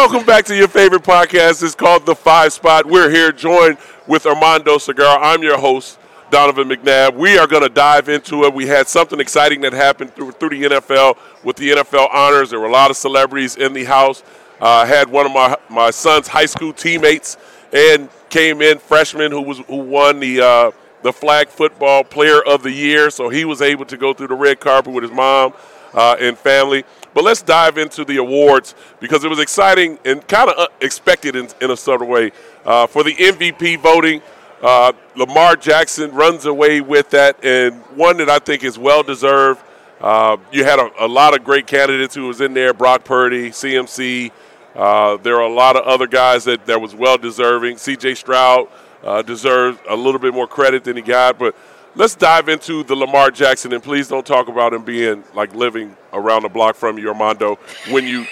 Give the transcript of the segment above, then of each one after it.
Welcome back to your favorite podcast. It's called The Five Spot. We're here joined with Armando Segarra. I'm your host, Donovan McNabb. We are going to dive into it. We had something exciting that happened through, through the NFL with the NFL honors. There were a lot of celebrities in the house. I uh, had one of my, my son's high school teammates and came in freshman who was who won the uh, the flag football player of the year. So he was able to go through the red carpet with his mom uh, and family. But let's dive into the awards because it was exciting and kind of uh, expected in, in, a of way. Uh, for the MVP voting, uh, Lamar Jackson runs away with that, and one that I think is well deserved. Uh, you had a, a, lot of great candidates who was in there: Brock Purdy, CMC. Uh, there are a lot of other guys that, that was well deserving. C.J. Stroud uh, deserves a little bit more credit than he got, but let's dive into the Lamar Jackson, and please don't talk about him being like living around the block from you, Armando, when you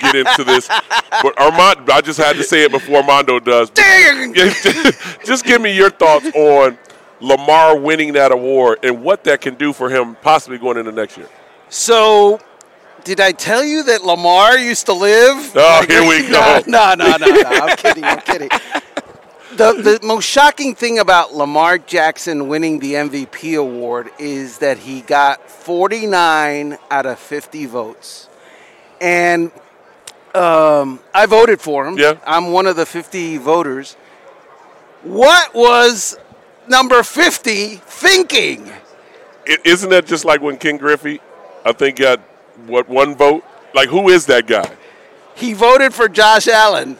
get into this. But Armando, I just had to say it before Armando does. just give me your thoughts on Lamar winning that award and what that can do for him possibly going into next year. So, did I tell you that Lamar used to live? Oh, like, here we go. No, no, no, no. I'm kidding. I'm kidding the, the most shocking thing about Lamar Jackson winning the MVP award is that he got 49 out of 50 votes. And um, I voted for him. Yeah. I'm one of the 50 voters. What was number 50 thinking? is not that just like when Ken Griffey, I think, got what one vote? Like, who is that guy? He voted for Josh Allen.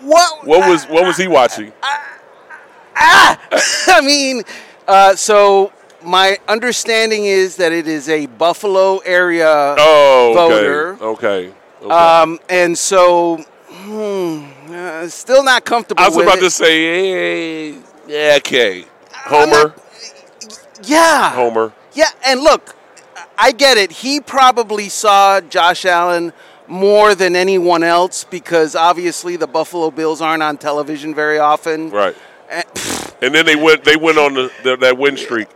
What? What was what was he watching? Ah, I mean, uh, so my understanding is that it is a Buffalo area oh, okay. voter. Okay. okay. Um, and so, hmm, uh, still not comfortable. I was about it. to say, hey, yeah, okay, Homer. Not, yeah, Homer. Yeah, and look, I get it. He probably saw Josh Allen more than anyone else because obviously the Buffalo Bills aren't on television very often. Right. And, and then they went they went on the, the, that win streak,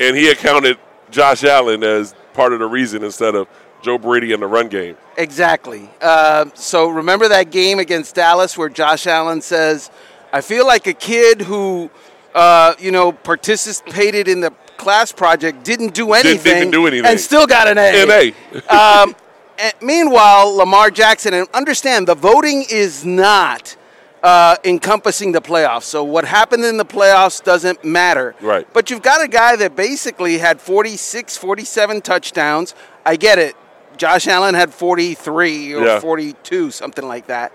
and he accounted Josh Allen as part of the reason instead of Joe Brady in the run game. Exactly. Uh, so remember that game against Dallas where Josh Allen says, "I feel like a kid who, uh, you know, participated in the class project, didn't do anything, didn't, didn't do anything, and still got an A." An A. um, and meanwhile, Lamar Jackson, and understand the voting is not uh, encompassing the playoffs. So what happened in the playoffs doesn't matter. Right. But you've got a guy that basically had 46, 47 touchdowns. I get it. Josh Allen had 43 or yeah. 42, something like that.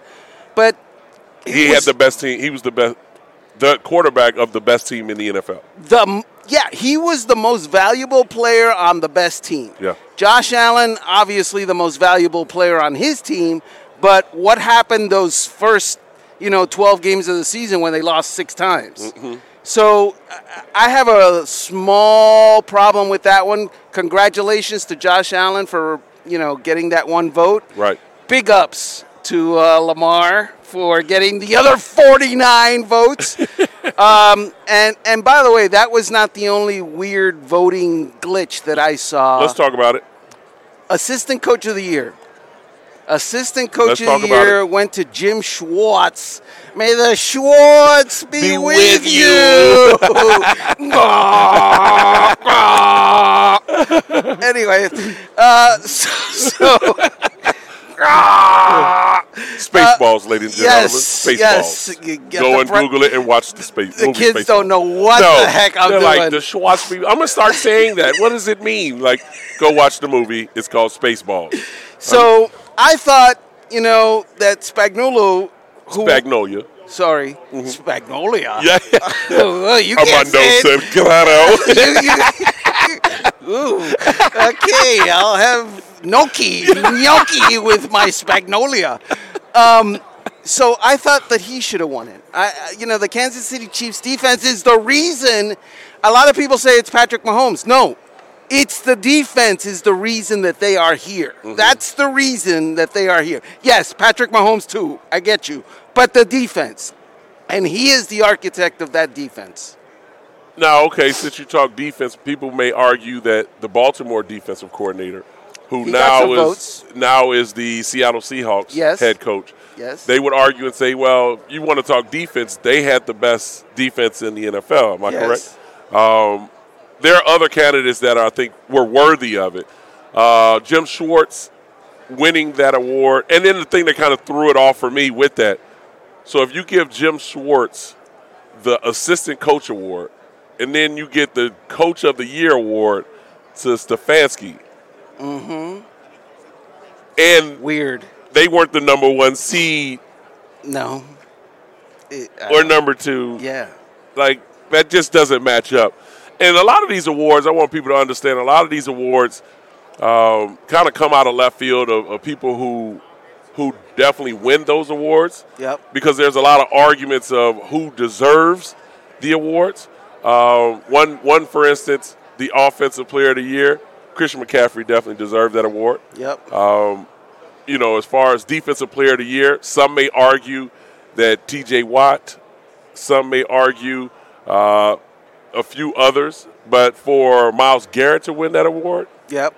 But he was, had the best team. He was the best, the quarterback of the best team in the NFL. The yeah, he was the most valuable player on the best team. Yeah. Josh Allen, obviously the most valuable player on his team, but what happened those first, you know, 12 games of the season when they lost six times? Mm-hmm. So I have a small problem with that one. Congratulations to Josh Allen for, you know, getting that one vote. Right. Big ups to uh, Lamar for getting the other 49 votes. um, and and by the way, that was not the only weird voting glitch that I saw. Let's talk about it. Assistant coach of the year. Assistant coach Let's of the year went to Jim Schwartz. May the Schwartz be, be with, with, you. anyway, uh, so, so Spaceballs, uh, ladies and yes, gentlemen. Spaceballs. Yes, Go and Google it and watch the space. The kids Spaceballs. don't know what no, the heck I'm they're doing. like the Schwartz. I'm gonna start saying that. What does it mean? Like, go watch the movie. It's called Spaceballs. So um, I thought, you know, that Spagnuolo, who, Spagnolia, Sorry, Spagnolia. Yeah. Oh, you can't Armando say it. said, claro. You- you- Ooh. Okay, I'll have gnocchi, gnocchi with my Spagnolia. Um, so I thought that he should have won it. I, you know, the Kansas City Chiefs defense is the reason. A lot of people say it's Patrick Mahomes. No, it's the defense is the reason that they are here. That's the reason that they are here. Yes, Patrick Mahomes too. I get you, but the defense, and he is the architect of that defense. Now, okay, since you talk defense, people may argue that the Baltimore defensive coordinator, who He now is votes. now is the Seattle Seahawks Yes. head coach, Yes. they would argue and say, "Well, you want to talk defense? They had the best defense in the NFL." Am I Yes. correct? Um, there are other candidates that I think were worthy of it. Uh, Jim Schwartz winning that award, and then the thing that kind of threw it off for me with that. So if you give Jim Schwartz the assistant coach award, and then you get the coach of the year award to Stefanski. Mm-hmm. And Weird. they weren't the number one seed No. It- uh, or number two. yeah. Like that just doesn't match up. And a lot of these awards, I want people to understand. A lot of these awards um, kind of come out of left field of, of people who who definitely win those awards. Yep. Because there's a lot of arguments of who deserves the awards. Um, one one for instance, the offensive player of the year, Christian McCaffrey definitely deserved that award. Yep. You know, as far as defensive player of the year, some may argue that T.J. Watt. Some may argue uh, a few others, but for Myles Garrett to win that award, yep.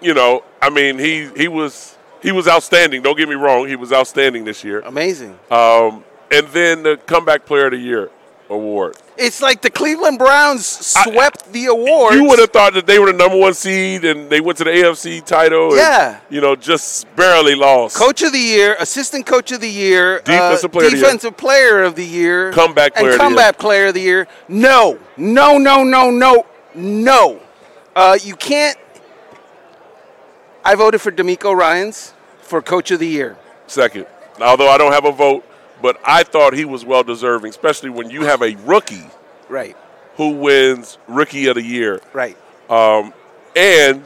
you know, I mean, he he was he was outstanding. Don't get me wrong, he was outstanding this year. Amazing. Um, and then the comeback player of the year award. It's like the Cleveland Browns swept the award. You would have thought that they were the number one seed and they went to the AFC title. and, Yeah. you know, just barely lost. Coach of the year, assistant coach of the year, Defensive uh, player of the year. player of the year, Comeback player and of the year. comeback player of the year. No, no, no, no, no, no. Uh, you can't. I voted for DeMeco Ryans for coach of the year. second. Although I don't have a vote, but I thought he was well deserving, especially when you have a rookie Right, who wins rookie of the year right. and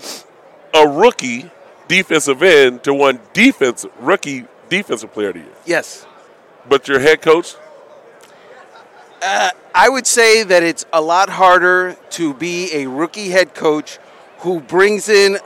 a rookie defensive end to one defense rookie defensive player of the year. Yes. But your head coach, I would say that it's a lot harder to be a rookie head coach who brings in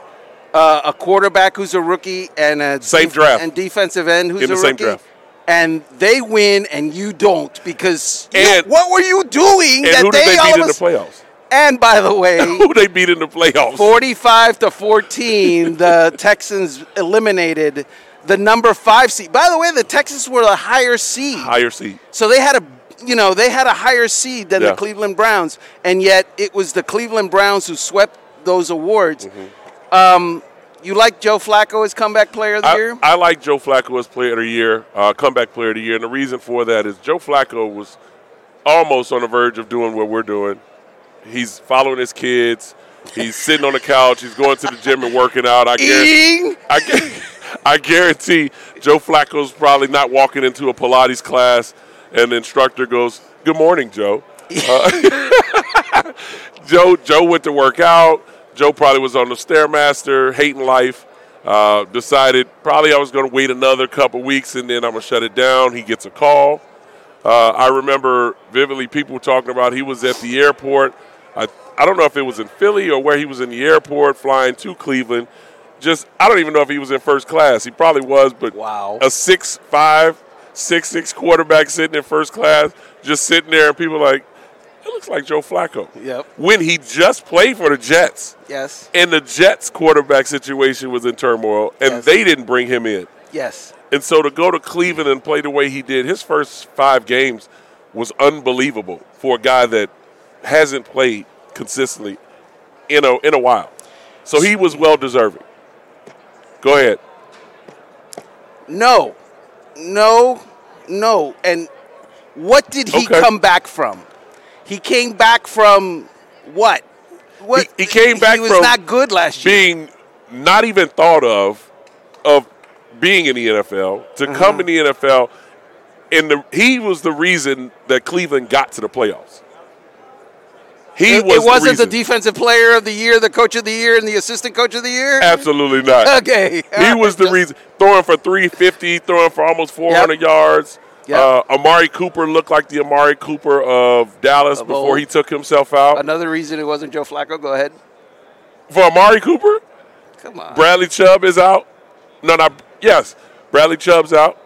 uh, a quarterback who's a rookie and a Same draft. and defensive end who's In the a same rookie. draft. And they win and you don't because you- what were you doing and that who did they beat in the playoffs? And by the way, Who they beat in the playoffs? 45 to 14, the Texans eliminated the number five seed. By the way, the Texans were the higher seed. Higher seed. So they had a you know, they had a higher seed than Yeah. the Cleveland Browns, and yet it was the Cleveland Browns who swept those awards. Mm-hmm. Um, you like Joe Flacco as comeback player of the I, year? I like Joe Flacco as player of the year, uh, comeback player of the year, and the reason for that is Joe Flacco was almost on the verge of doing what we're doing. He's following his kids. He's sitting on the couch. He's going to the gym and working out. I guarantee? I, gu- I guarantee Joe Flacco's probably not walking into a Pilates class and the instructor goes, "Good morning, Joe." Uh, Joe Joe went to work out. Joe probably was on the stairmaster, hating life. Uh, decided probably I was going to wait another couple weeks and then I'm gonna shut it down. He gets a call. Uh, I remember vividly people talking about he was at the airport. I I don't know if it was in Philly or where he was in the airport flying to Cleveland. Just I don't even know if he was in first class. He probably was, but Wow. a six five, six six quarterback sitting in first class, just sitting there, and people like, it looks like Joe Flacco. Yep. When he just played for the Jets, Yes. and the Jets quarterback situation was in turmoil, and Yes. they didn't bring him in. Yes. And so to go to Cleveland and play the way he did, his first five games was unbelievable for a guy that hasn't played consistently in a in a while. So he was well deserving. Go ahead. No. No. No. And what did he Okay. come back from? He came back from what? What He- he came back He was from not good last year. Being not even thought of of being in the NFL to Mm-hmm. come in the NFL and the, he was the reason that Cleveland got to the playoffs. He it, was it wasn't the, the, defensive player of the year, the coach of the year, and the assistant coach of the year. Absolutely not. Okay, he was the reason throwing for 350, throwing for almost 400 yep. yards. Yep. Uh, Amari Cooper looked like the Amari Cooper of Dallas of before old. he took himself out. Another reason it wasn't Joe Flacco. Go ahead. For Amari Cooper? Come on. Bradley Chubb is out. No, no. Yes, Bradley Chubb's out.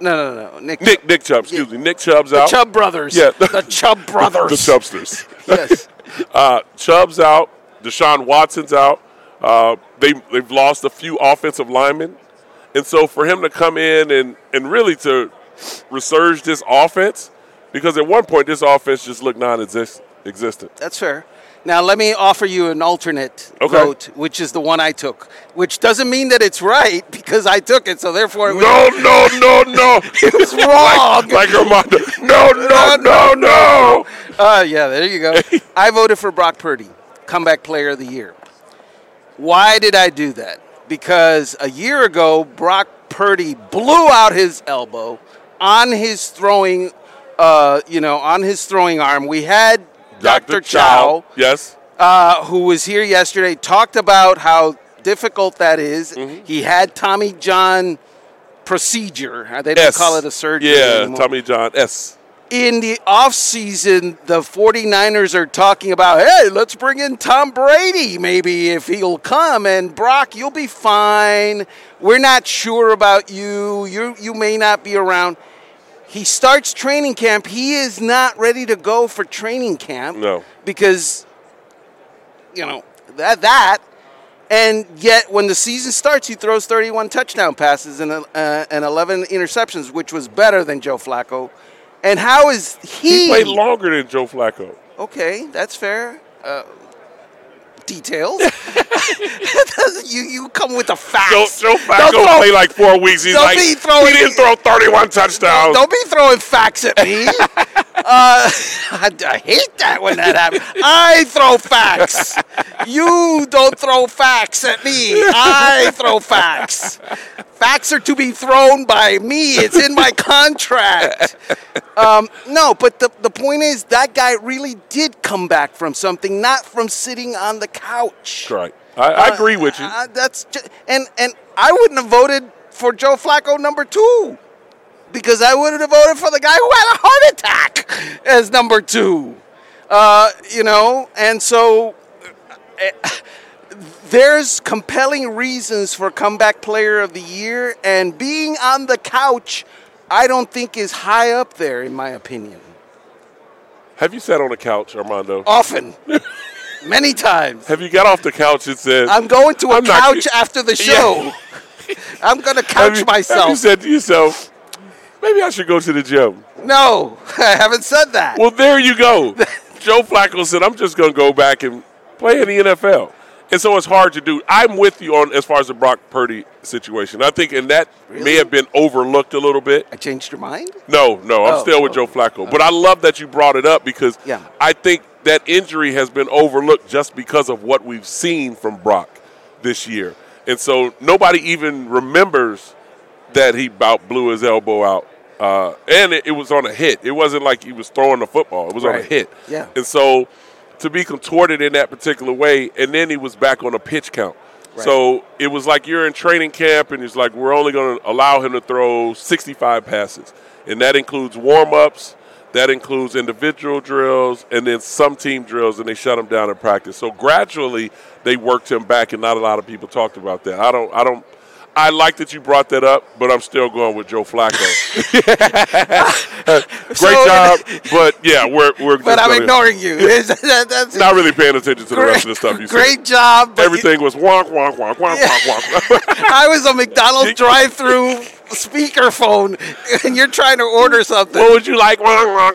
No, no, no. Nick, Nick, Nick Chubb. Excuse me. Nick Chubb's the out. Chubb brothers. Yeah, the Chubb brothers. the Chubbsters. yes. Uh, Chubb's out. Deshaun Watson's out. Uh, they they've lost a few offensive linemen, and so for him to come in and and really to resurge this offense, because at one point this offense just looked non-existent. That's fair. Now, let me offer you an alternate okay. vote, which is the one I took, which doesn't mean that it's right because I took it, so therefore. It was, no, no, no, no. it was wrong. like, like Armando. No, no, no, no. Uh, yeah, there you go. I voted for Brock Purdy, comeback player of the year. Why did I do that? Because a year ago, Brock Purdy blew out his elbow on his throwing, uh, you know, on his throwing arm. We had Dr. Chow, yes, uh, who was here yesterday, talked about how difficult that is. Mm-hmm. He had Tommy John procedure. Uh, they don't S. call it a surgery. Yeah, anymore. Tommy John S. In the offseason, the 49ers are talking about, hey, let's bring in Tom Brady, maybe if he'll come. And Brock, you'll be fine. We're not sure about you. You you may not be around he starts training camp. He is not ready to go for training camp. No. Because, you know, that, that. And yet, when the season starts, he throws 31 touchdown passes and, uh, and 11 interceptions, which was better than Joe Flacco. And how is he? He played longer than Joe Flacco. Okay, that's fair. Uh, details. you you come with the facts. Joe, Joe Flacco played like four weeks. He's like, he didn't throw 31 touchdowns. Don't be throwing facts at me. uh, I, I, hate that when that happens. I throw facts. You don't throw facts at me. I throw facts. Facts are to be thrown by me. It's in my contract. Um, no, but the, the point is that guy really did come back from something, not from sitting on the couch. Right. I, I uh, agree with you. Uh, that's just, and and I wouldn't have voted for Joe Flacco number two because I would have voted for the guy who had a heart attack as number two. Uh, you know, and so uh, there's compelling reasons for comeback player of the year, and being on the couch, I don't think is high up there in my opinion. Have you sat on a couch, Armando? Often. Many times. Have you got off the couch and said, I'm going to a I'm couch not, after the show. Yeah. I'm going to couch you, myself. You said to yourself, maybe I should go to the gym? No, I haven't said that. Well, there you go. Joe Flacco said, I'm just going to go back and play in the NFL. And so it's hard to do. I'm with you on as far as the Brock Purdy situation. I think, and that really? may have been overlooked a little bit. I changed your mind? No, no, I'm oh, still with oh, Joe Flacco. Oh. But I love that you brought it up because yeah. I think that injury has been overlooked just because of what we've seen from Brock this year. And so nobody even remembers that he about blew his elbow out. Uh, and it, it, was on a hit. It wasn't like he was throwing the football. It was right. on a hit. Yeah. And so to be contorted in that particular way, and then he was back on a pitch count. Right. So it was like you're in training camp, and it's like we're only going to allow him to throw 65 passes, and that includes warm ups, that includes individual drills, and then some team drills, and they shut him down in practice. So gradually they worked him back, and not a lot of people talked about that. I don't, I don't, I like that you brought that up, but I'm still going with Joe Flacco. Great so, job, but yeah, we're we're. But I'm ignoring you. That's not really paying attention to the rest of the stuff you said. Great job. Everything you, was wonk wonk wonk wonk yeah. wonk wonk. I was a McDonald's drive-through speakerphone, and you're trying to order something. What would you like? what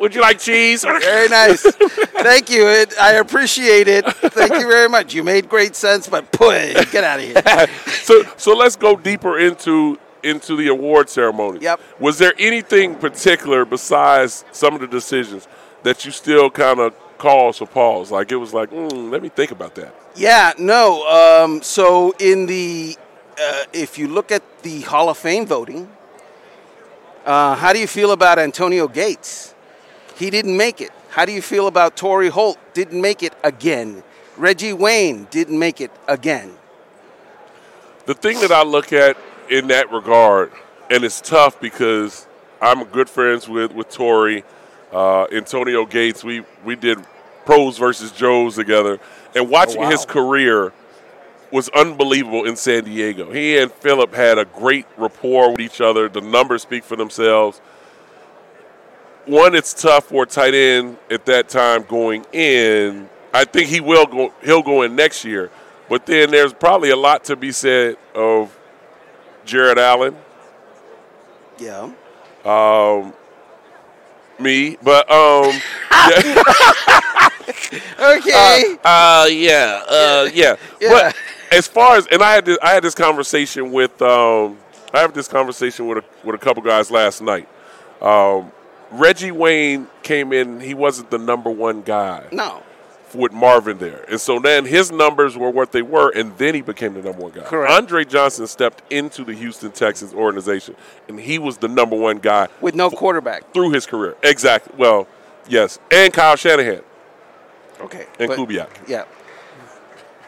would you like? Cheese. Very nice. Thank you. It, I appreciate it. Thank you very much. You made great sense, but put get out of here. so, so let's go deeper into into the award ceremony. Yep. Was there anything particular besides some of the decisions that you still kind of cause for pause? Like it was like, mm, let me think about that. Yeah, no. Um, so in the uh, if you look at the Hall of Fame voting, uh, how do you feel about Antonio Gates? He didn't make it. How do you feel about Torry Holt? Didn't make it again. Reggie Wayne didn't make it again. The thing that I look at in that regard, and it's tough because I'm good friends with with Torry, uh, Antonio Gates. We we did pros versus Joes together, and watching Oh, wow. his career was unbelievable in San Diego. He and Philip had a great rapport with each other. The numbers speak for themselves. One, it's tough for a tight end at that time going in. I think he will go. He'll go in next year, but then there's probably a lot to be said of Jared Allen, Yeah. Um, me, but um, Okay. Uh, yeah, uh, yeah. Yeah. But as far as and I had this, I had this conversation with um, I had this conversation with a, with a couple guys last night. Um, Reggie Wayne came in; he wasn't the number one guy no. with Marvin there, and so then his numbers were what they were, and then he became the number one guy. Correct. Andre Johnson stepped into the Houston Texans organization, and he was the number one guy With no quarterback. through his career. Exactly. Well, yes, and Kyle Shanahan Okay. and but- Kubiak. Yeah.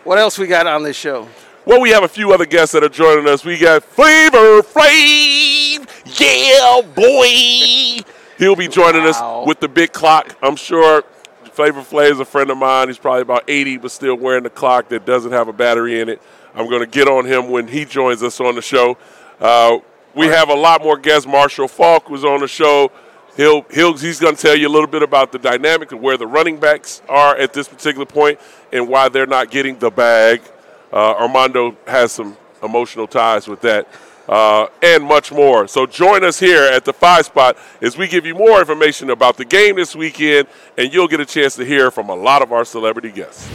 What else we got on this show? Well, we have a few other guests that are joining us. We got Flavor Flav, yeah, boy. He'll be joining Wow. us with the big clock. I'm sure Flavor Flav is a friend of mine. He's probably about 80, but still wearing the clock that doesn't have a battery in it. I'm going to get on him when he joins us on the show. Uh, we have a lot more guests. Marshall Faulk was on the show. He'll, he'll, he's going to tell you a little bit about the dynamic of where the running backs are at this particular point and why they're not getting the bag. Uh, Armando has some emotional ties with that, uh, and much more. So join us here at the Five Spot as we give you more information about the game this weekend, and you'll get a chance to hear from a lot of our celebrity guests.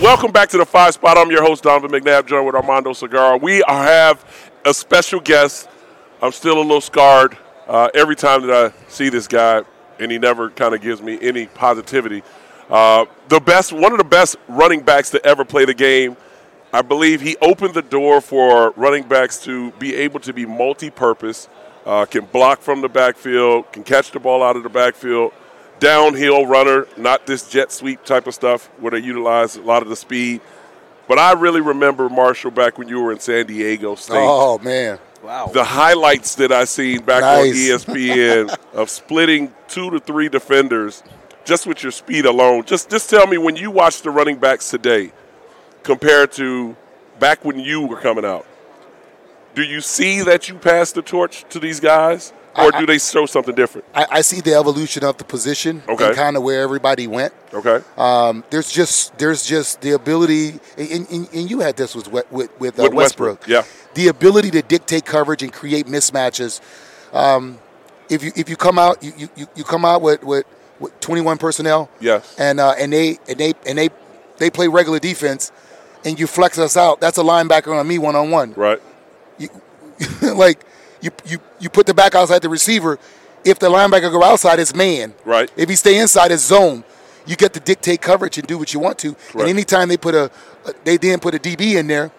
Welcome back to the Five Spot. I'm your host, Donovan McNabb, joined with Armando Segarra. We have a special guest. I'm still a little scarred uh, every time that I see this guy, and he never kind of gives me any positivity. Uh, the best, one of the best running backs to ever play the game. I believe he opened the door for running backs to be able to be multi-purpose, uh, can block from the backfield, can catch the ball out of the backfield, downhill runner, not this jet sweep type of stuff where they utilize a lot of the speed. But I really remember Marshall back when you were in San Diego State Oh man, Wow. the highlights that I seen back on E ESPN of splitting two to three defenders just with your speed alone. Just just tell me when you watch the running backs today compared to back when you were coming out. Do you see that you pass the torch to these guys, or do they show something different? I, I see the evolution of the position Okay. and kind of where everybody went. Okay, Um, there's just there's just the ability, and, and, and you had this with with, with, uh, With Westbrook. Westbrook, yeah. the ability to dictate coverage and create mismatches. Um, if you if you come out you, you, you come out with, with, with 21 personnel, Yes. and uh, and they and they and they they play regular defense, and you flex us out. That's a linebacker on me one on one. right. like you, you you put the back outside the receiver. If the linebacker go outside, it's man. Right. If he stay inside, it's zone. You get to dictate coverage and do what you want to. Correct. And anytime they put a, they then put a DB in there,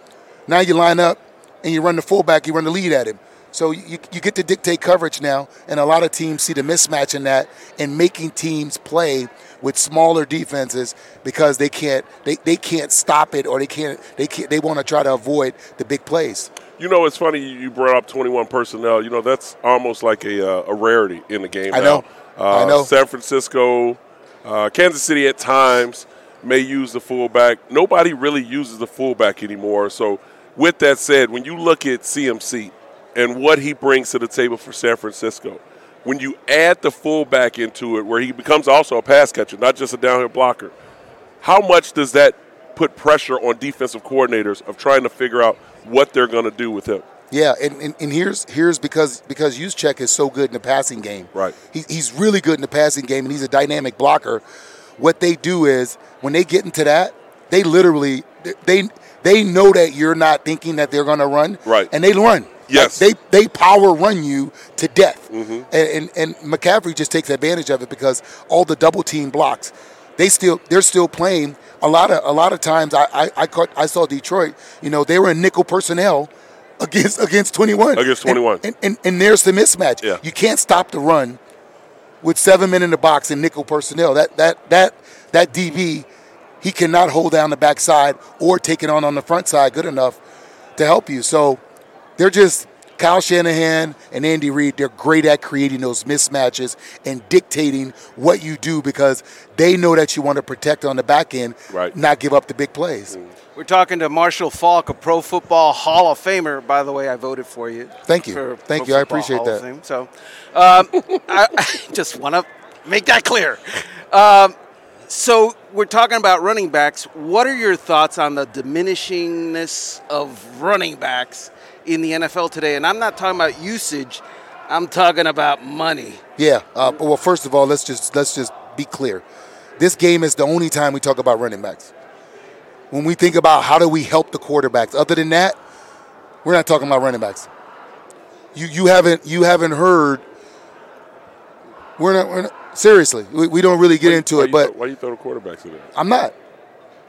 now you line up and you run the fullback, you run the lead at him. So you, you get to dictate coverage now, and a lot of teams see the mismatch in that and making teams play with smaller defenses because they can't they, they can't stop it or they can't they can't they want to try to avoid the big plays. You know, it's funny you brought up 21 personnel. You know, that's almost like a, uh, a rarity in the game I now. know. Uh, I know. San Francisco, uh, Kansas City at times may use the fullback. Nobody really uses the fullback anymore. So, with that said, when you look at CMC and what he brings to the table for San Francisco, when you add the fullback into it, where he becomes also a pass catcher, not just a downhill blocker, how much does that put pressure on defensive coordinators of trying to figure out what they're going to do with him? Yeah, and, and, and here's here's because because Juszczyk is so good in the passing game. Right. He, he's really good in the passing game, and he's a dynamic blocker. What they do is when they get into that, they literally they they know that you're not thinking that they're going to run. Right. And they run. Yes. Like, they they power run you to death. Mm-hmm. And, and and McCaffrey just takes advantage of it because all the double team blocks. They still they're still playing a lot of a lot of times. I I I, caught, I saw Detroit. You know, they were in nickel personnel against against 21. Against 21. And, and, and, and there's the mismatch. Yeah. You can't stop the run with seven men in the box and nickel personnel. That that that that DB, he cannot hold down the backside or take it on on the front side good enough to help you. So they're just Kyle Shanahan and Andy Reid. They're great at creating those mismatches and dictating what you do because they know that you want to protect on the back end, Right. not give up the big plays. We're talking to Marshall Faulk, a Pro Football Hall of Famer. By the way, I voted for you. Thank you. Thank Pro you. I appreciate Hall that. Fame. So, um, I, I just want to make that clear. Um, so we're talking about running backs. What are your thoughts on the diminishingness of running backs in the NFL today? And I'm not talking about usage. I'm talking about money. Yeah. Uh, well, first of all, let's just let's just be clear. This game is the only time we talk about running backs. When we think about how do we help the quarterbacks, other than that, we're not talking about running backs. You you haven't you haven't heard. We're not, we're not seriously. We, we don't really get Why- into why it, you but throw, why you throw the quarterbacks in there? I'm not.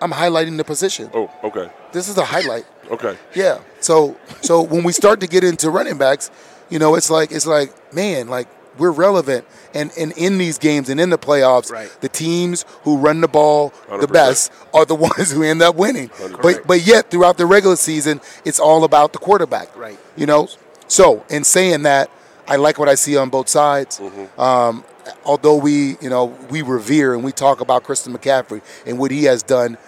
I'm highlighting the position. Oh, okay, This is a highlight. Okay. Yeah. So so when we start to get into running backs, you know, it's like it's like man, like we're relevant, and and in these games and in the playoffs, Right. the teams who run the ball the 100%. best are the ones who end up winning. 100%. But but yet throughout the regular season, it's all about the quarterback. Right. You know. So in saying that, I like what I see on both sides. Um, although we, you know, we revere and we talk about Christian McCaffrey and what he has done,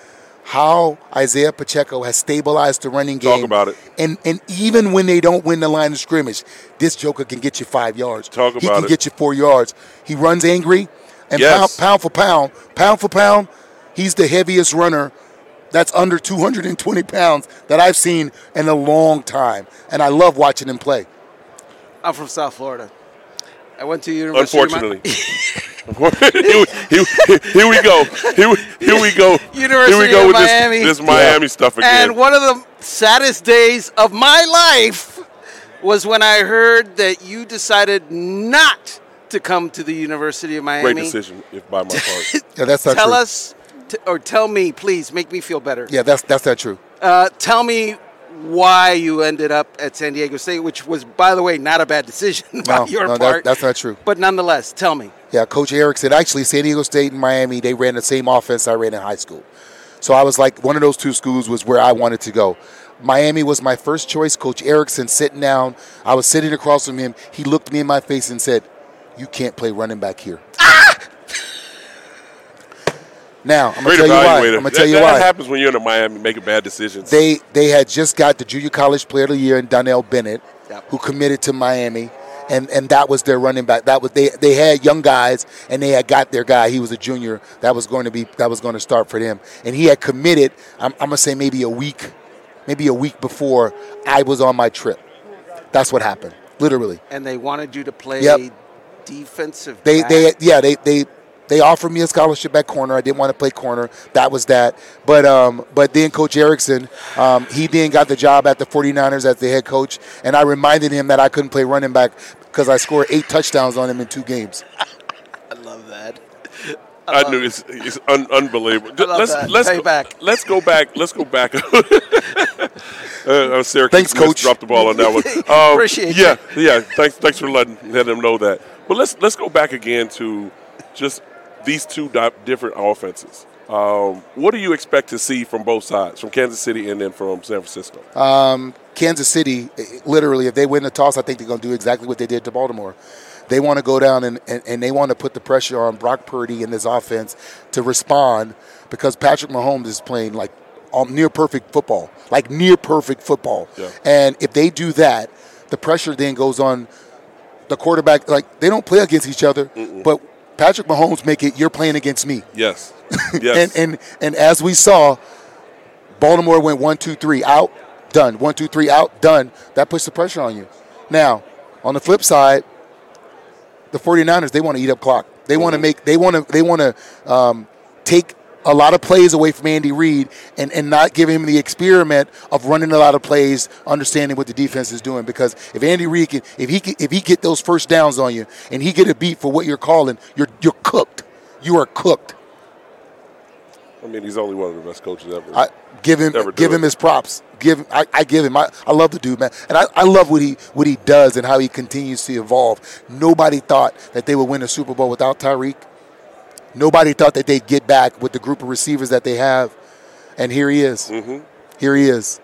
how Isaiah Pacheco has stabilized the running game. Talk game. about it. And and even when they don't win the line of scrimmage, this Joker can get you five yards. Talk about it. he can it. get you four yards. He runs angry, and Yes. pound, pound for pound, pound for pound, he's the heaviest runner that's under 220 pounds that I've seen in a long time. And I love watching him play. I'm from South Florida. I went to University. of Mi- Unfortunately. here, we- here- here we go. Here, we- here we go. University here we go of with Miami. this, this Miami stuff again. And one of the saddest days of my life was when I heard that you decided not to come to the University of Miami. Great decision, if by my part. Yeah, that's not Tell true. us, t- or tell me, please, make me feel better. Yeah, that's that's not true. Uh, tell me why you ended up at San Diego State, which was, by the way, not a bad decision by No, your no, that- part. that's not true. But nonetheless, tell me. Yeah, Coach Erickson. Actually, San Diego State and Miami, they ran the same offense I ran in high school. So I was like, one of those two schools was where I wanted to go. Miami was my first choice. Coach Erickson sitting down. I was sitting across from him. He looked me in my face and said, "You can't play running back here." Now I'm gonna Great tell you why. evaluator. I'm gonna that, tell you that why. happens when you're in a Miami making bad decisions. They they had just got the junior college player of the year in Donnell Bennett, Yep. who committed to Miami. And, and that was their running back. That was they they had young guys and they had got their guy. He was a junior that was going to be that was going to start for them. And he had committed. I'm, I'm gonna say maybe a week, maybe a week before I was on my trip. That's what happened, literally. And they wanted you to play Yep. defensive. They back. they yeah they they they offered me a scholarship at corner. I didn't want to play corner. That was that. But um but then Coach Erickson, um, he then got the job at the 49ers as the head coach, and I reminded him that I couldn't play running back because I scored eight touchdowns on him in two games. I love that. I knew it's, it's un- unbelievable. love let's that. let's Pay go, back. let's go back. Let's go back. uh, Syracuse Thanks, Coach. Dropped the ball on that one. Um, Appreciate yeah, yeah. Thanks, thanks for letting letting them know that. But let's let's go back again to just these two di- different offenses. Um, what do you expect to see from both sides, from Kansas City and then from San Francisco? Kansas City, eh, literally, if they win the toss, I think they're going to do exactly what they did to Baltimore. They want to go down and, and, and they want to put the pressure on Brock Purdy and this offense to respond because Patrick Mahomes is playing like um, near perfect football, like near perfect football. Yeah. And if they do that, the pressure then goes on the quarterback. Like they don't play against each other, but Patrick Mahomes make it you're playing against me. Yes, yes. And and and as we saw, Baltimore went one, two, three, out, done. One, two, three, out, done. That puts the pressure on you. Now, on the flip side, the 49ers, they want to eat up clock. They want to make they want to they want to um, take a lot of plays away from Andy Reid and, and not give him the experiment of running a lot of plays, understanding what the defense is doing. Because if Andy Reid can, if he can, if he get those first downs on you and he get a beat for what you're calling, you're you're cooked. You are cooked. I mean, he's only one of the best coaches ever. I give him give it. him his props. Give I, I give him. I, I love the dude, man, and I, I love what he what he does and how he continues to evolve. Nobody thought that they would win a Super Bowl without Tyreek. Nobody thought that they'd get back with the group of receivers that they have, and here he is. Mm-hmm. Here he is.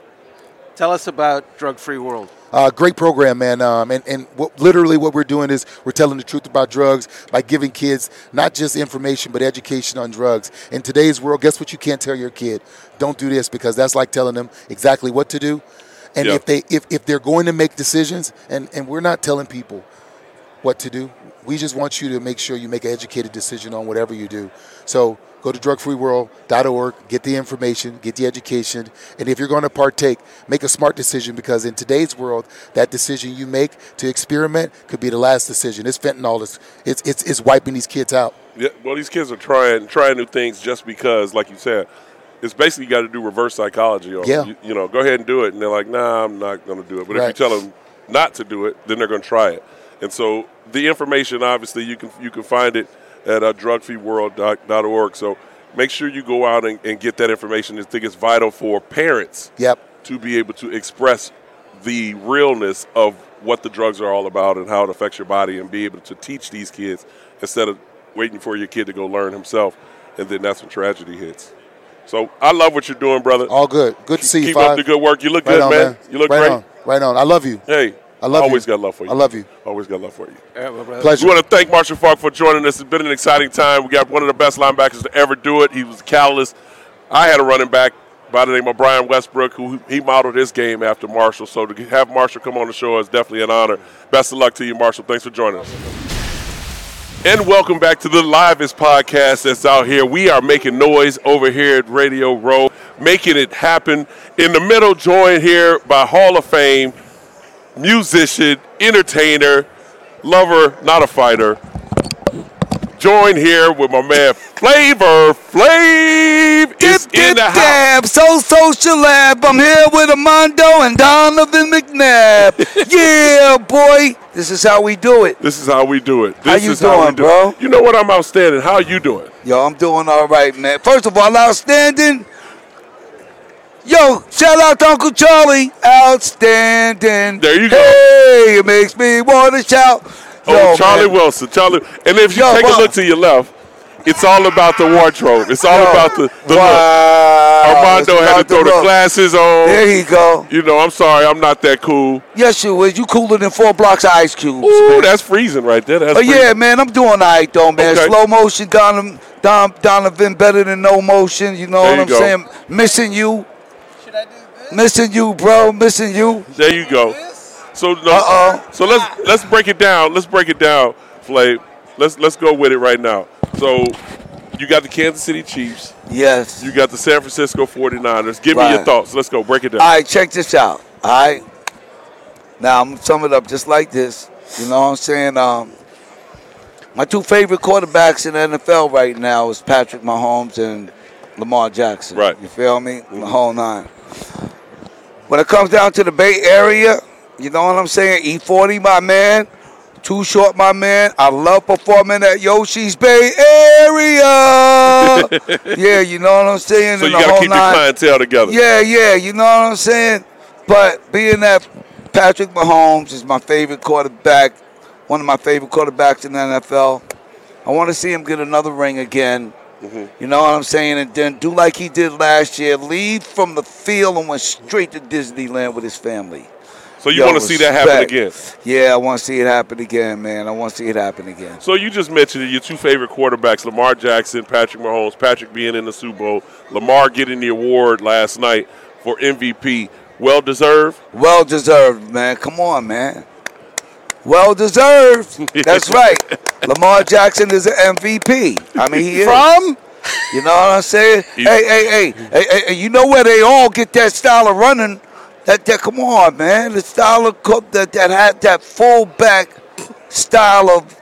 Tell us about Drug Free World. Uh, great program, man. Um, and and what, literally what we're doing is we're telling the truth about drugs by giving kids not just information but education on drugs. In today's world, guess what you can't tell your kid? Don't do this because that's like telling them exactly what to do. And Yeah. if they if, if they're going to make decisions, and, and we're not telling people what to do, we just want you to make sure you make an educated decision on whatever you do. So go to drugfreeworld.org, get the information, get the education, and if you're going to partake, make a smart decision because in today's world, that decision you make to experiment could be the last decision. It's fentanyl. It's it's it's, it's wiping these kids out. Yeah, well, these kids are trying trying new things just because, like you said, it's basically you got to do reverse psychology. On, Yeah. you, you know, go ahead and do it, and they're like, "Nah, I'm not going to do it." But if you tell them not to do it, then they're going to try it. And so, the information, obviously, you can you can find it at uh, drugfreeworld.org. So make sure you go out and, and get that information. I think it's vital for parents Yep. to be able to express the realness of what the drugs are all about and how it affects your body and be able to teach these kids instead of waiting for your kid to go learn himself and then that's when tragedy hits. So I love what you're doing, brother. All good. Good to see you, Keep up the good work. You look right good, on, man. You look right great. On. Right on. I love you. Hey, I love always you. got love for you. I love you. Always got love for you. Pleasure. We want to thank Marshall Faulk for joining us. It's been an exciting time. We got one of the best linebackers to ever do it. He was a catalyst. I had a running back by the name of Brian Westbrook, who he modeled his game after Marshall. So to have Marshall come on the show is definitely an honor. Best of luck to you, Marshall. Thanks for joining us. And welcome back to the livest podcast that's out here. We are making noise over here at Radio Row, making it happen. In the middle, joined here by Hall of Fame musician, entertainer, lover, not a fighter. Joined here with my man Flavor Flav is in the house. Dab, so social lab. I'm here with Armando and Donovan McNabb. yeah, boy. This is how we do it. This is how we do it. This How you is how we doing, do bro? It. You know what? I'm outstanding. How you doing? Yo, I'm doing all right, man. First of all, outstanding. Yo, shout out to Uncle Charlie. Outstanding. There you go. Hey, it makes me want to shout. Oh, Yo, Charlie man. Wilson. Charlie. And if you Yo, take wow. a look to your left, it's all about the wardrobe. It's all Yo, about the, the look. wow. Armando had to throw the look. glasses on. There you go. You know, I'm sorry, I'm not that cool. Yes, you is. You cooler than four blocks of ice cubes. Ooh, man. that's freezing right there. That's Oh yeah, man, I'm doing all right though, man. Okay. Slow motion, Donovan, Don, Donovan better than no motion. You know There what you I'm go. saying? Missing you. Missing you, bro. Missing you. There you go. So no, Uh-oh. so let's let's break it down. Let's break it down, Flav. Let's let's go with it right now. So you got the Kansas City Chiefs. Yes. You got the San Francisco 49ers. Give me your thoughts. Let's go. Break it down. All right, check this out. All right. Now I'm gonna sum it up just like this. You know what I'm saying? Um, my two favorite quarterbacks in the NFL right now is Patrick Mahomes and Lamar Jackson. Right. You feel me? The whole nine. When it comes down to the Bay Area, you know what I'm saying? E40, my man. Too short, my man. I love performing at Yoshi's Bay Area. yeah, you know what I'm saying? so And you got to keep your clientele together. Yeah, yeah, you know what I'm saying? But being that Patrick Mahomes is my favorite quarterback, one of my favorite quarterbacks in the NFL, I want to see him get another ring again. Mm-hmm. You know what I'm saying? And then do like he did last year, leave from the field and went straight to Disneyland with his family. So you Yo, want to see that happen again. Yeah, I want to see it happen again, man. I want to see it happen again. So you just mentioned your two favorite quarterbacks, Lamar Jackson, Patrick Mahomes. Patrick being in the Super Bowl, Lamar getting the award last night for MVP. Well deserved. Well deserved, man. Come on, man. Well deserved. That's right. Lamar Jackson is an MVP. I mean, he is. From? You know what I'm saying? Hey, hey, hey, hey, hey, hey, you know where they all get that style of running? That, that come on, man. The style of co- that that had that fullback style of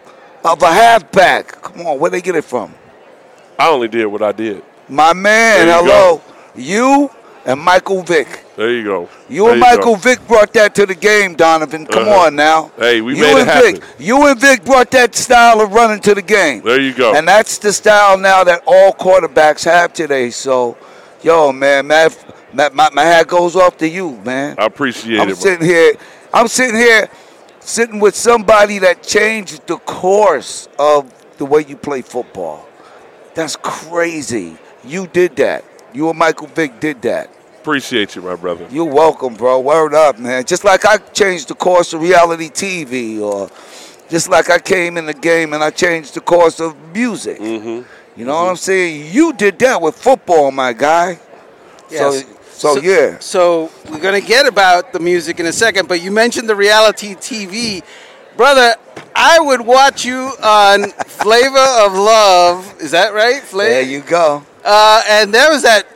of a halfback. Come on, where they get it from? I only did what I did. My man, There you hello. You and Michael Vick. There you go. You There and go. Michael Vick brought that to the game, Donovan. Come Uh-huh. on now. Hey, we you made it and happen. Vick, you and Vick brought that style of running to the game. There you go. And that's the style now that all quarterbacks have today. So, yo, man, man, my, my, my hat goes off to you, man. I appreciate I'm it. sitting here. I'm sitting here, sitting with somebody that changed the course of the way you play football. That's crazy. You did that. You and Michael Vick did that. Appreciate you, my brother. You're welcome, bro. Word up, man. Just like I changed the course of reality TV, or just like I came in the game and I changed the course of music. Mm-hmm. You know what I'm saying? You did that with football, my guy. Yes. So, so, yeah. So we're gonna get about the music in a second, but you mentioned the reality TV, brother. I would watch you on Flavor of Love. Is that right, Flavor? There you go. Uh, and there was that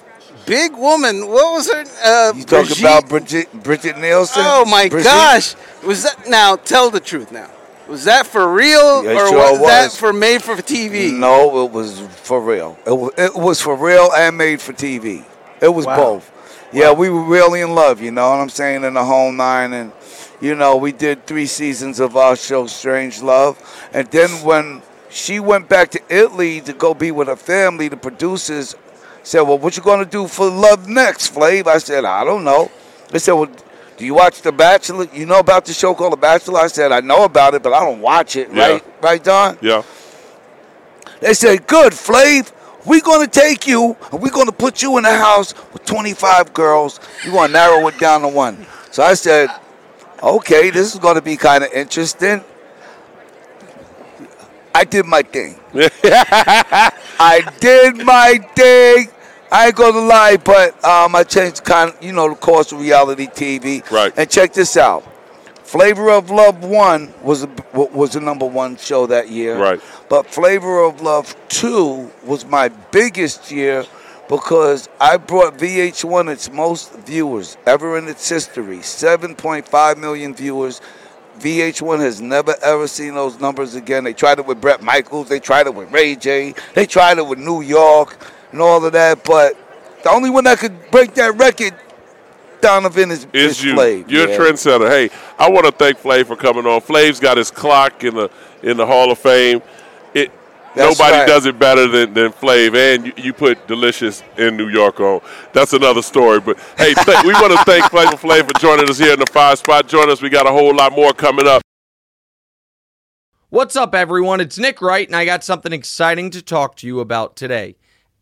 big woman. What was her? Uh, You talk Brigitte? about Brigitte, Brigitte Nielsen? Oh my Brigitte? gosh! Was that now? Tell the truth now. Was that for real, Yeah, or sure was, that for made for TV? No, it was for real. It was, it was for real and made for TV. It was Wow. both. Yeah, we were really in love, you know what I'm saying, in the whole nine. And, you know, we did three seasons of our show, Strange Love. And then when she went back to Italy to go be with her family, the producers said, Well, what you going to do for Love next, Flav? I said, I don't know. They said, Well, do you watch The Bachelor? You know about the show called The Bachelor? I said, I know about it, but I don't watch it, Yeah. right? Right, Don? Yeah. They said, "Good, Flav. We're gonna take you and we're gonna put you in a house with 25 girls. You're gonna narrow it down to one." So I said, "Okay, this is gonna be kind of interesting." I did my thing. I did my thing. I ain't gonna lie, but um, I changed kind, of, you know, the course of reality TV. Right. And check this out. Flavor of Love One was a, was the number one show that year. Right. But Flavor of Love 2 was my biggest year because I brought VH1 its most viewers ever in its history 7.5 million viewers. VH1 has never ever seen those numbers again. They tried it with Bret Michaels, they tried it with Ray J, they tried it with New York and all of that. But the only one that could break that record, Donovan, is, Is is you. Flav. You're yeah. a trendsetter. Hey, I want to thank Flav for coming on. Flav's got his clock in the in the Hall of Fame. It That's nobody right. does it better than, than Flav, and you, you put Delicious in New York on. That's another story. But hey, th- we want to thank Flavor Flav for joining us here in the five spot. Join us. We got a whole lot more coming up. What's up, everyone? It's Nick Wright, and I got something exciting to talk to you about today.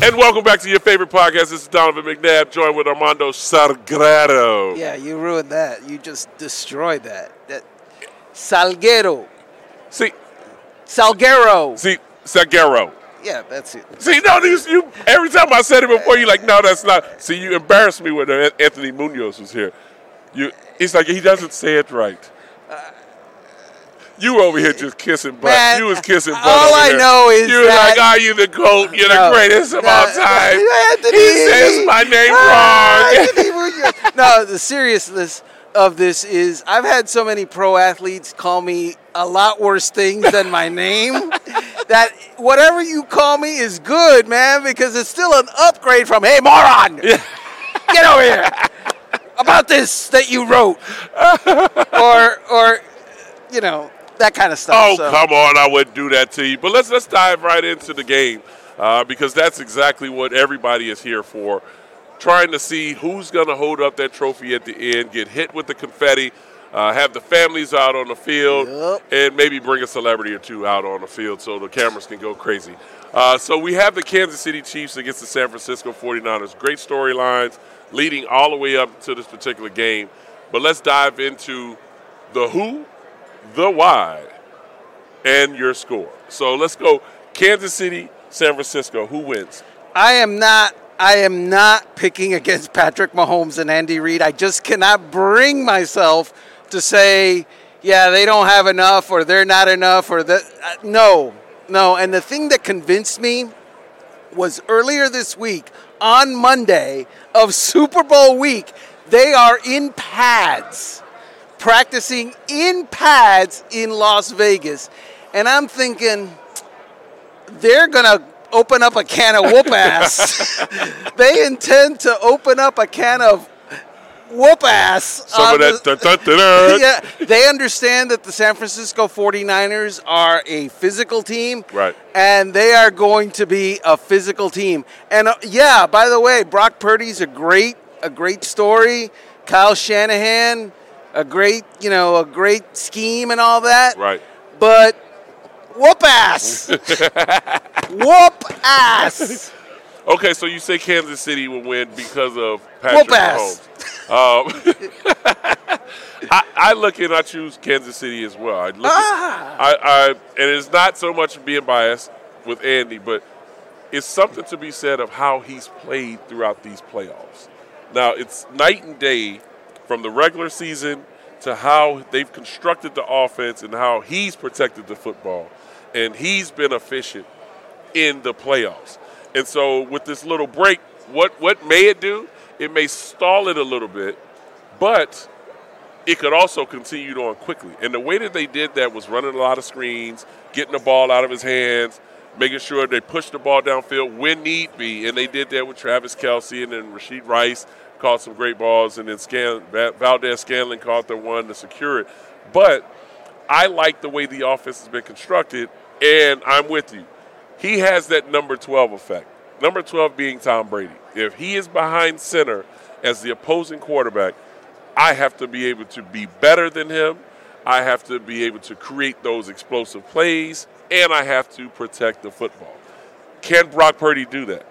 And welcome back to your favorite podcast. This is Donovan McNabb, joined with Armando Sargrado. Yeah, you ruined that. You just destroyed that. That Salguero, See, Salguero. see, Salguero. Yeah, that's it. See, no, these, you. Every time I said it before, you're like, no, that's not. See, you embarrassed me when uh, Anthony Munoz was here. You, it's like he doesn't say it right. You were over here just kissing butt. Man, you was kissing butt. all I here. know is you that- like, "Are you the goat? You're No, the greatest of no, all time." Anthony. he says my name Ah, wrong. Anthony no, the seriousness of this is I've had so many pro athletes call me a lot worse things than my name. that whatever you call me is good, man, because it's still an upgrade from hey moron, get over here about this that you wrote, or or you know that kind of stuff. Oh, so. come on! I wouldn't do that to you. But let's let's dive right into the game uh, because that's exactly what everybody is here for. Trying to see who's going to hold up that trophy at the end, get hit with the confetti, uh, have the families out on the field, Yep. and maybe bring a celebrity or two out on the field so the cameras can go crazy. Uh, so we have the Kansas City Chiefs against the San Francisco 49ers. Great storylines leading all the way up to this particular game. But let's dive into the who, the why, and your score. So let's go Kansas City, San Francisco. Who wins? I am not. I am not picking against Patrick Mahomes and Andy Reid. I just cannot bring myself to say, yeah, they don't have enough, or they're not enough, or that. Uh, no, no. And the thing that convinced me was earlier this week on Monday of Super Bowl week. They are in pads, practicing in pads in Las Vegas, and I'm thinking they're gonna open up a can of whoop ass. they intend to open up a can of whoop ass. Some of that. dun, dun, dun. yeah, they understand that the San Francisco 49ers are a physical team. Right. And they are going to be a physical team. And uh, yeah, by the way, Brock Purdy's a great a great story. Kyle Shanahan, a great, you know, a great scheme and all that. Right. But whoop ass. whoop ass. Okay, so you say Kansas City will win because of Patrick Whoop ass. Mahomes. Um, I, I look and I choose Kansas City as well. I look Ah. at, I, I, and it's not so much being biased with Andy, but it's something to be said of how he's played throughout these playoffs. Now it's night and day from the regular season to how they've constructed the offense and how he's protected the football, and he's been efficient in the playoffs. And so with this little break, what what may it do? It may stall it a little bit, but it could also continue on quickly. And the way that they did that was running a lot of screens, getting the ball out of his hands, making sure they pushed the ball downfield when need be. And they did that with Travis Kelce and then Rashee Rice caught some great balls, and then Scan, Valdes-Scantling caught the one to secure it. But I like the way the offense has been constructed, and I'm with you. He has that number 12 effect. Number 12 being Tom Brady. If he is behind center as the opposing quarterback, I have to be able to be better than him. I have to be able to create those explosive plays, and I have to protect the football. Can Brock Purdy do that?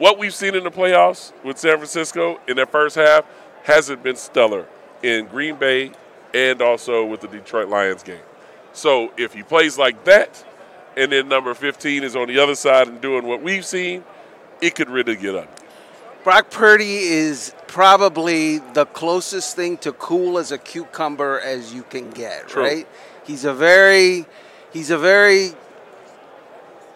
What we've seen in the playoffs with San Francisco in that first half hasn't been stellar in Green Bay and also with the Detroit Lions game. So if he plays like that, and then number 15 is on the other side and doing what we've seen, it could really get ugly. Brock Purdy is probably the closest thing to cool as a cucumber as you can get, True. right? He's a very he's a very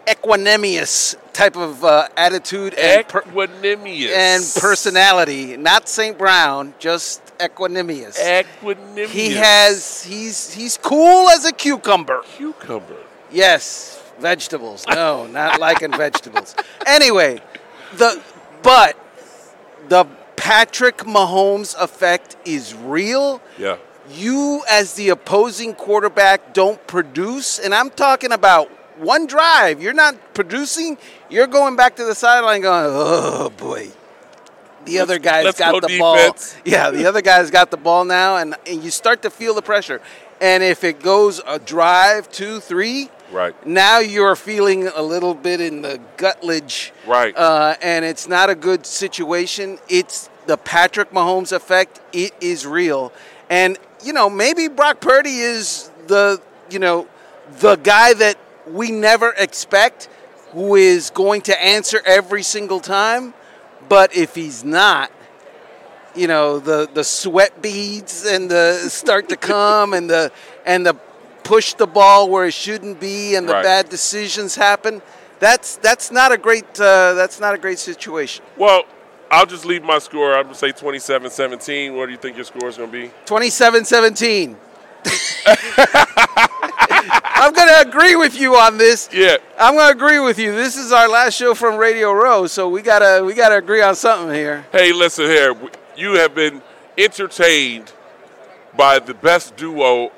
equanimous type of uh, attitude and per- and personality. Not St. Brown, just equanimous. Equanimous. he has he's he's cool as a cucumber. cucumber. Yes, vegetables. No, not liking vegetables. Anyway, the but the Patrick Mahomes effect is real. Yeah. You as the opposing quarterback don't produce, and I'm talking about one drive. You're not producing. You're going back to the sideline going, "Oh boy." The other guy's let's got go the defense. ball. Yeah, the other guy's got the ball now, and, and you start to feel the pressure. And if it goes a drive, two, three, Right. now you're feeling a little bit in the gutledge. Right. Uh, and it's not a good situation. It's the Patrick Mahomes effect. It is real. And, you know, maybe Brock Purdy is the, you know, the guy that we never expect who is going to answer every single time. But if he's not, you know the the sweat beads and the start to come and the and the push the ball where it shouldn't be and the Right. bad decisions happen that's that's not a great uh, that's not a great situation Well, I'll just leave my score. I'm going to say 27 17. What do you think your score is going to be? 27-17 I'm going to agree with you on this. Yeah. I'm going to agree with you. This is our last show from Radio Row, so we gotta we gotta agree on something here. Hey, listen here. You have been entertained by the best duo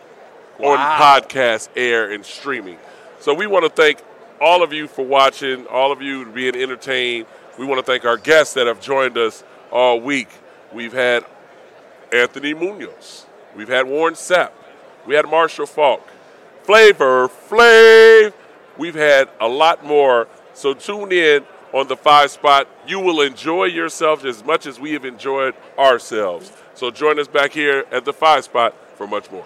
on podcast, air, and streaming. So we want to thank all of you for watching, all of you being entertained. We want to thank our guests that have joined us all week. We've had Anthony Munoz. We've had Warren Sapp. We had Marshall Faulk. Flavor Flav. We've had a lot more. So tune in on the five spot. You will enjoy yourself as much as we have enjoyed ourselves. So join us back here at the five spot for much more.